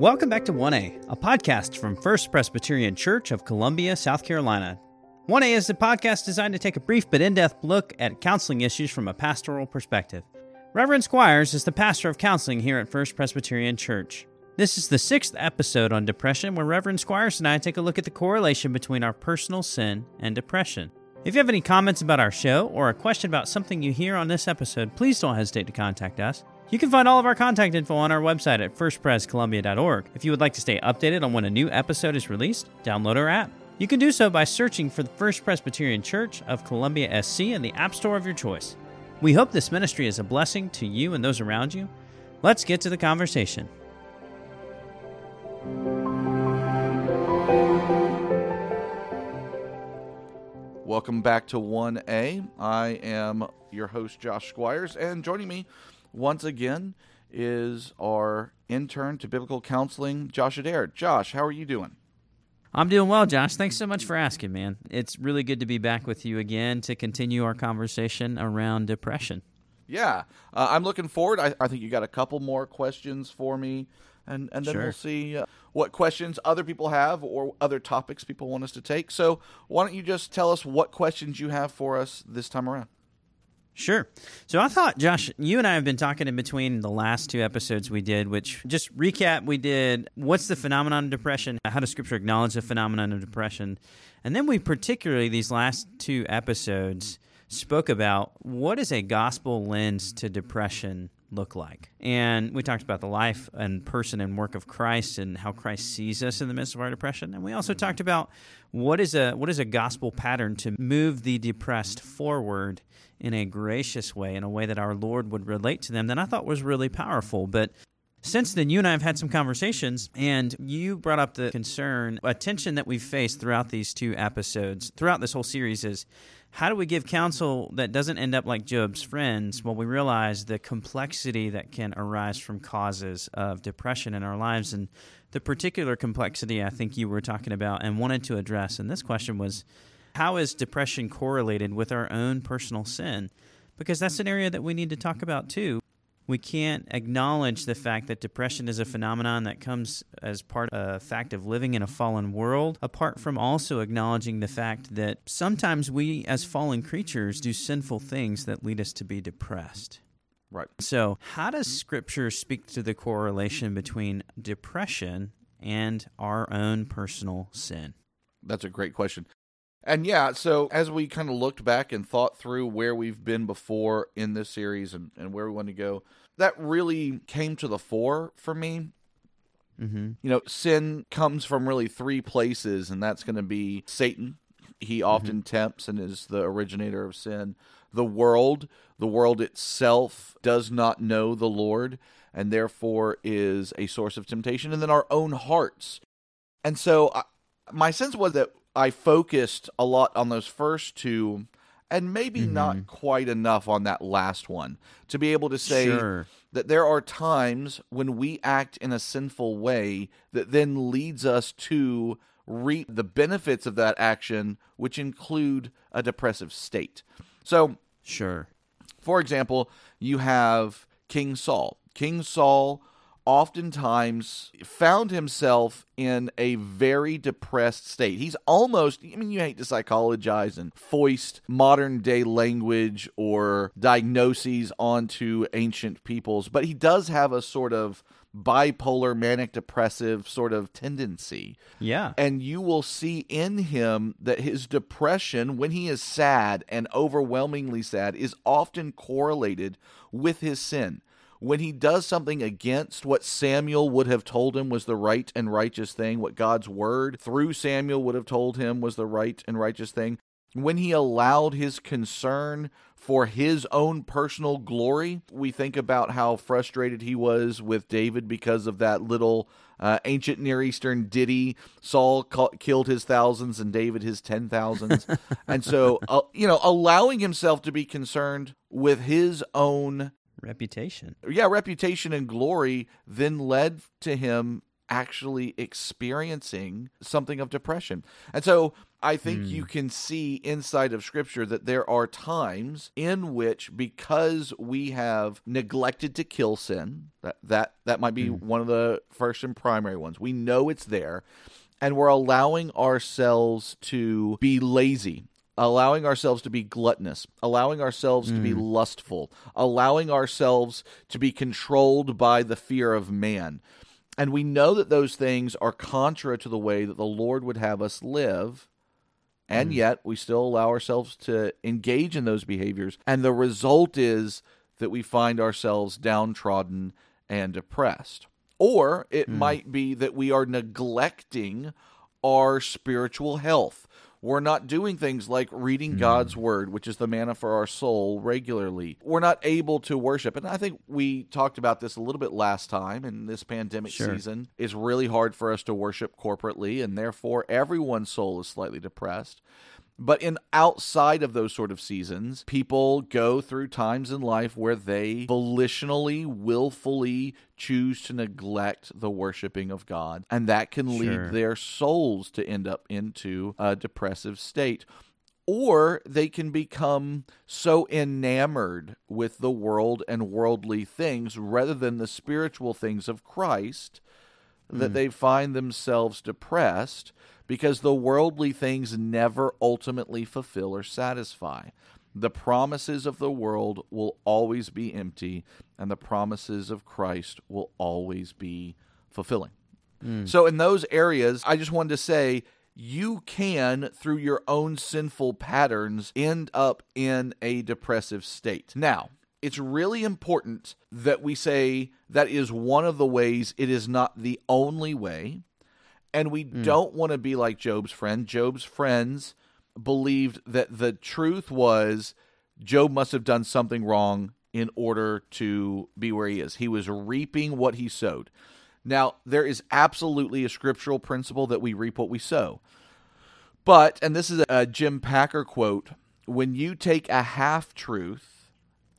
Welcome back to 1A, a podcast from First Presbyterian Church of Columbia, South Carolina. 1A is a podcast designed to take a brief but in depth look at counseling issues from a pastoral perspective. Reverend Squires is the pastor of counseling here at First Presbyterian Church. This is the sixth episode on depression, where Reverend Squires and I take a look at the correlation between our personal sin and depression. If you have any comments about our show or a question about something you hear on this episode, please don't hesitate to contact us. You can find all of our contact info on our website at firstprescolumbia.org. If you would like to stay updated on when a new episode is released, download our app. You can do so by searching for the First Presbyterian Church of Columbia SC in the App Store of your choice. We hope this ministry is a blessing to you and those around you. Let's get to the conversation. Welcome back to 1A. I am your host, Josh Squires, and joining me once again is our intern to biblical counseling, Josh Adair. Josh, how are you doing? I'm doing well, Josh. Thanks so much for asking, man. It's really good to be back with you again to continue our conversation around depression. Yeah, uh, I'm looking forward. I, I, think you got a couple more questions for me, and, and then sure. we'll see uh, what questions other people have or other topics people want us to take. So, why don't you just tell us what questions you have for us this time around? Sure. So I thought, Josh, you and I have been talking in between the last two episodes we did, which just recap, we did what's the phenomenon of depression? How does Scripture acknowledge the phenomenon of depression? And then we particularly, these last two episodes, spoke about what is a gospel lens to depression look like? And we talked about the life and person and work of Christ and how Christ sees us in the midst of our depression. And we also talked about what is a what is a gospel pattern to move the depressed forward in a gracious way, in a way that our Lord would relate to them, that I thought was really powerful. But since then, you and I have had some conversations, and you brought up the concern, a tension that we've faced throughout these two episodes, throughout this whole series is how do we give counsel that doesn't end up like Job's friends Well, we realize the complexity that can arise from causes of depression in our lives? And the particular complexity I think you were talking about and wanted to address in this question was how is depression correlated with our own personal sin? Because that's an area that we need to talk about too. We can't acknowledge the fact that depression is a phenomenon that comes as part of a fact of living in a fallen world, apart from also acknowledging the fact that sometimes we, as fallen creatures, do sinful things that lead us to be depressed. Right. So, how does Scripture speak to the correlation between depression and our own personal sin? That's a great question. And yeah, so as we kind of looked back and thought through where we've been before in this series and, and where we want to go, that really came to the fore for me. Mm-hmm. You know, sin comes from really three places, and that's going to be Satan. He often mm-hmm. tempts and is the originator of sin. The world, the world itself does not know the Lord and therefore is a source of temptation. And then our own hearts. And so I, my sense was that I focused a lot on those first two and maybe mm-hmm. not quite enough on that last one to be able to say sure. that there are times when we act in a sinful way that then leads us to reap the benefits of that action, which include a depressive state. So, sure. For example, you have King Saul. King Saul oftentimes found himself in a very depressed state. He's almost, I mean, you hate to psychologize and foist modern day language or diagnoses onto ancient peoples, but he does have a sort of bipolar manic depressive sort of tendency. Yeah. And you will see in him that his depression when he is sad and overwhelmingly sad is often correlated with his sin when he does something against what Samuel would have told him was the right and righteous thing, what God's word through Samuel would have told him was the right and righteous thing, when he allowed his concern for his own personal glory, we think about how frustrated he was with David because of that little uh, ancient Near Eastern ditty. Saul ca- killed his thousands and David his ten thousands. and so, uh, you know, allowing himself to be concerned with his own reputation. Yeah, reputation and glory then led to him actually experiencing something of depression. And so I think you hmm. can see inside of Scripture that there are times in which, because we have neglected to kill sin, that that, that might be hmm. one of the first and primary ones. We know it's there, and we're allowing ourselves to be lazy. Allowing ourselves to be gluttonous, allowing ourselves to be hmm. lustful, allowing ourselves to be controlled by the fear of man. And we know that those things are contra to the way that the Lord would have us live. And hmm. yet we still allow ourselves to engage in those behaviors. And the result is that we find ourselves downtrodden and depressed. Or it hmm. might be that we are neglecting our spiritual health. We're not doing things like reading hmm. God's word, which is the manna for our soul, regularly. We're not able to worship. And I think we talked about this a little bit last time in this pandemic Sure. season. It's really hard for us to worship corporately, and therefore everyone's soul is slightly depressed. But in outside of those sort of seasons, people go through times in life where they volitionally, willfully choose to neglect the worshiping of God, and that can Sure. lead their souls to end up into a depressive state. Or they can become so enamored with the world and worldly things rather than the spiritual things of Christ that hmm. they find themselves depressed because the worldly things never ultimately fulfill or satisfy. The promises of the world will always be empty, and the promises of Christ will always be fulfilling. Hmm. So, in those areas, I just wanted to say you can, through your own sinful patterns, end up in a depressive state. Now, it's really important that we say that is one of the ways, it is not the only way. And we hmm. don't want to be like Job's friend. Job's friends believed that the truth was Job must have done something wrong in order to be where he is. He was reaping what he sowed. Now, there is absolutely a scriptural principle that we reap what we sow. But, and this is a Jim Packer quote when you take a half truth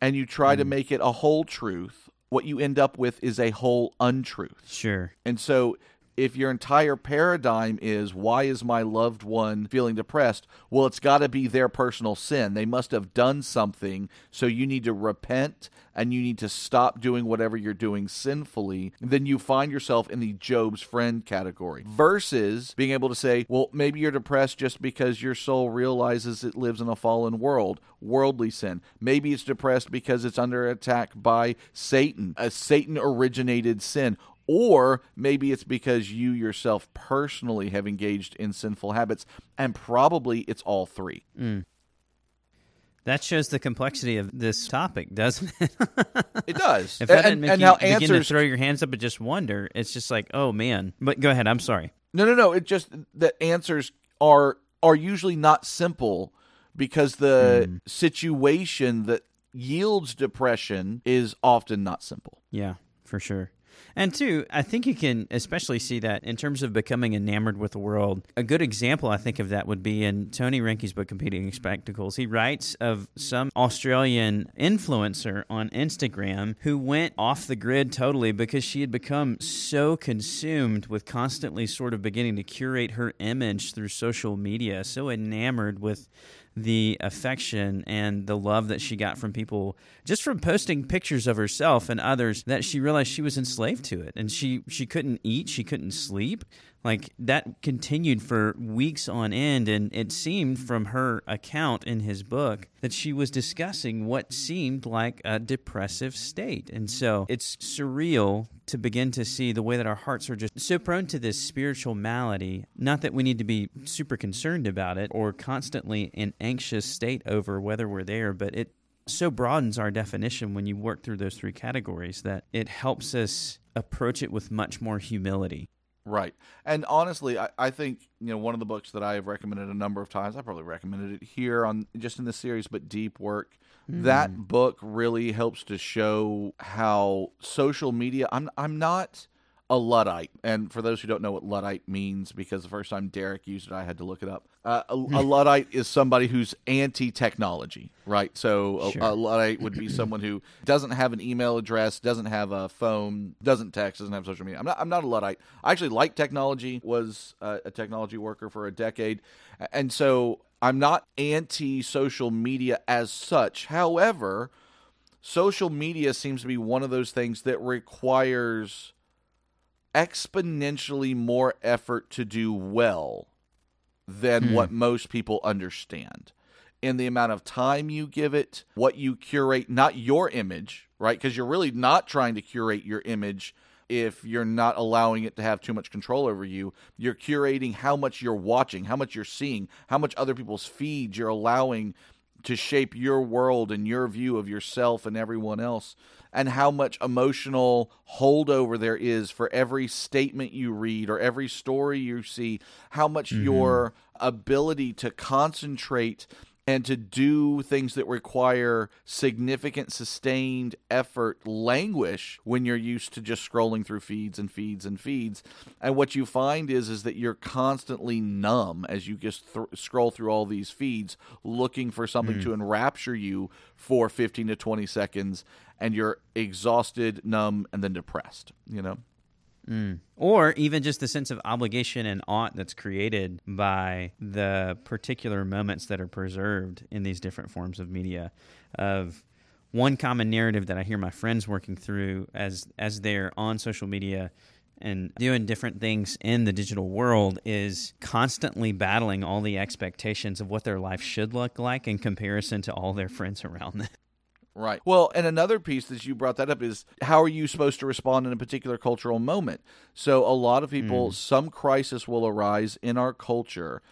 and you try to mm. make it a whole truth, what you end up with is a whole untruth. Sure. And so, if your entire paradigm is why is my loved one feeling depressed? Well, it's got to be their personal sin. They must have done something. So you need to repent and you need to stop doing whatever you're doing sinfully. Then you find yourself in the Job's friend category versus being able to say, well, maybe you're depressed just because your soul realizes it lives in a fallen world, worldly sin. Maybe it's depressed because it's under attack by Satan, a Satan originated sin or maybe it's because you yourself personally have engaged in sinful habits, and probably it's all three. That shows the complexity of this topic, doesn't it? It does. if that and, didn't make and you begin answers to throw your hands up and just wonder, it's just like, oh man. But go ahead. I'm sorry. No, no, no. It just that answers are are usually not simple because the Hmm. situation that yields depression is often not simple. Yeah, for sure. And two, I think you can especially see that in terms of becoming enamored with the world. A good example, I think, of that would be in Tony Reinke's book, Competing Spectacles. He writes of some Australian influencer on Instagram who went off the grid totally because she had become so consumed with constantly sort of beginning to curate her image through social media, so enamored with the affection and the love that she got from people just from posting pictures of herself and others that she realized she was enslaved to it. And she she couldn't eat she couldn't sleep like that continued for weeks on end and it seemed from her account in his book that she was discussing what seemed like a depressive state and so it's surreal to begin to see the way that our hearts are just so prone to this spiritual malady. Not that we need to be super concerned about it or constantly in anxious state over whether we're there, but it so broadens our definition when you work through those three categories that it helps us approach it with much more humility. Right. And honestly, I, I think, you know, one of the books that I have recommended a number of times, I probably recommended it here on just in this series, but Deep Work. That hmm. book really helps to show how social media I'm I'm not a Luddite. And for those who don't know what Luddite means, because the first time Derek used it, I had to look it up. Uh, a, a, Luddite is somebody who's anti technology, right? So a, Sure. a Luddite would be someone who doesn't have an email address, doesn't have a phone, doesn't text, doesn't have social media. I'm not, I'm not a Luddite. I actually like technology, was uh, a technology worker for a decade. And so I'm not anti social media as such. However, social media seems to be one of those things that requires exponentially more effort to do well than hmm. what most people understand. In the amount of time you give it, what you curate, not your image, right? Because you're really not trying to curate your image if you're not allowing it to have too much control over you. You're curating how much you're watching, how much you're seeing, how much other people's feeds you're allowing to shape your world and your view of yourself and everyone else, and how much emotional holdover there is for every statement you read or every story you see, how much mm-hmm. your ability to concentrate and to do things that require significant sustained effort languish when you're used to just scrolling through feeds and feeds and feeds. And what you find is is that you're constantly numb as you just th- scroll through all these feeds looking for something to hmm. enrapture you for 15 to 20 seconds and you're exhausted numb and then depressed you know Mm. or even just the sense of obligation and ought that's created by the particular moments that are preserved in these different forms of media of one common narrative that I hear my friends working through as as they're on social media and doing different things in the digital world is constantly battling all the expectations of what their life should look like in comparison to all their friends around them. Right. Well, and another piece that you brought that up is how are you supposed to respond in a particular cultural moment? So a lot of people, hmm. some crisis will arise in our culture.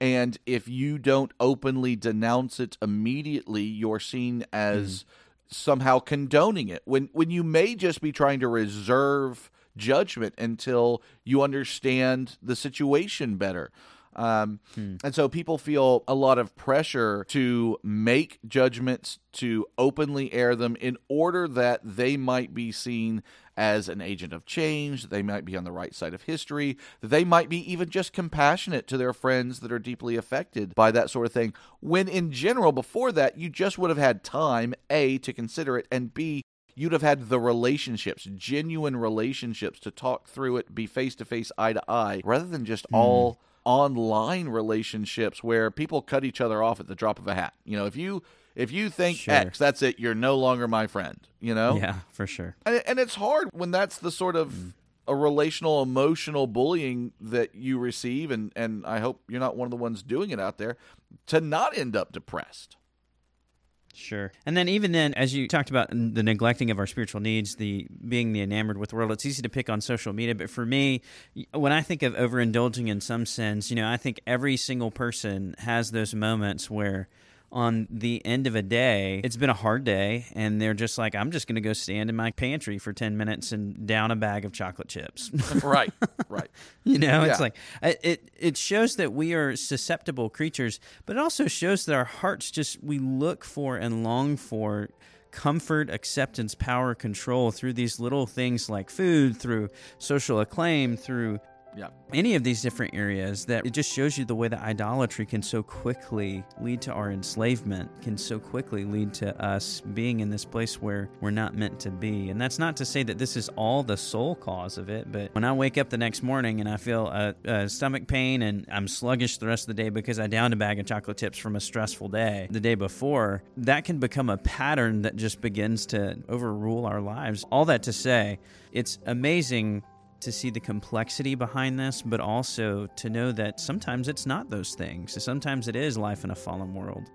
And if you don't openly denounce it immediately, you're seen as hmm. somehow condoning it when when you may just be trying to reserve judgment until you understand the situation better. Um, And so people feel a lot of pressure to make judgments, to openly air them in order that they might be seen as an agent of change, they might be on the right side of history, that they might be even just compassionate to their friends that are deeply affected by that sort of thing. When in general, before that, you just would have had time, A, to consider it, and B, you'd have had the relationships, genuine relationships to talk through it, be face to face, eye to eye, rather than just all online relationships where people cut each other off at the drop of a hat. You know, if you if you think Sure. X, that's it. You're no longer my friend. You know, Yeah, for sure. and and it's hard when that's the sort of mm. a relational emotional bullying that you receive and and I hope you're not one of the ones doing it out there to not end up depressed. Sure. And then even then, as you talked about the neglecting of our spiritual needs, the being the enamored with the world, it's easy to pick on social media. But for me, when I think of overindulging in some sense, you know, I think every single person has those moments where on the end of a day, it's been a hard day, and they're just like, I'm just going to go stand in my pantry for 10 minutes and down a bag of chocolate chips. right. Right. You know, it's like it- it it shows that we are susceptible creatures, but it also shows that our hearts just we look for and long for comfort, acceptance, power, control through these little things like food, through social acclaim, through Yeah. any of these different areas that it just shows you the way that idolatry can so quickly lead to our enslavement, can so quickly lead to us being in this place where we're not meant to be. And that's not to say that this is all the sole cause of it, but when I wake up the next morning and I feel a, a stomach pain and I'm sluggish the rest of the day because I downed a bag of chocolate chips from a stressful day the day before, that can become a pattern that just begins to overrule our lives. All that to say, it's amazing to see the complexity behind this, but also to know that sometimes it's not those things. Sometimes it is life in a fallen world.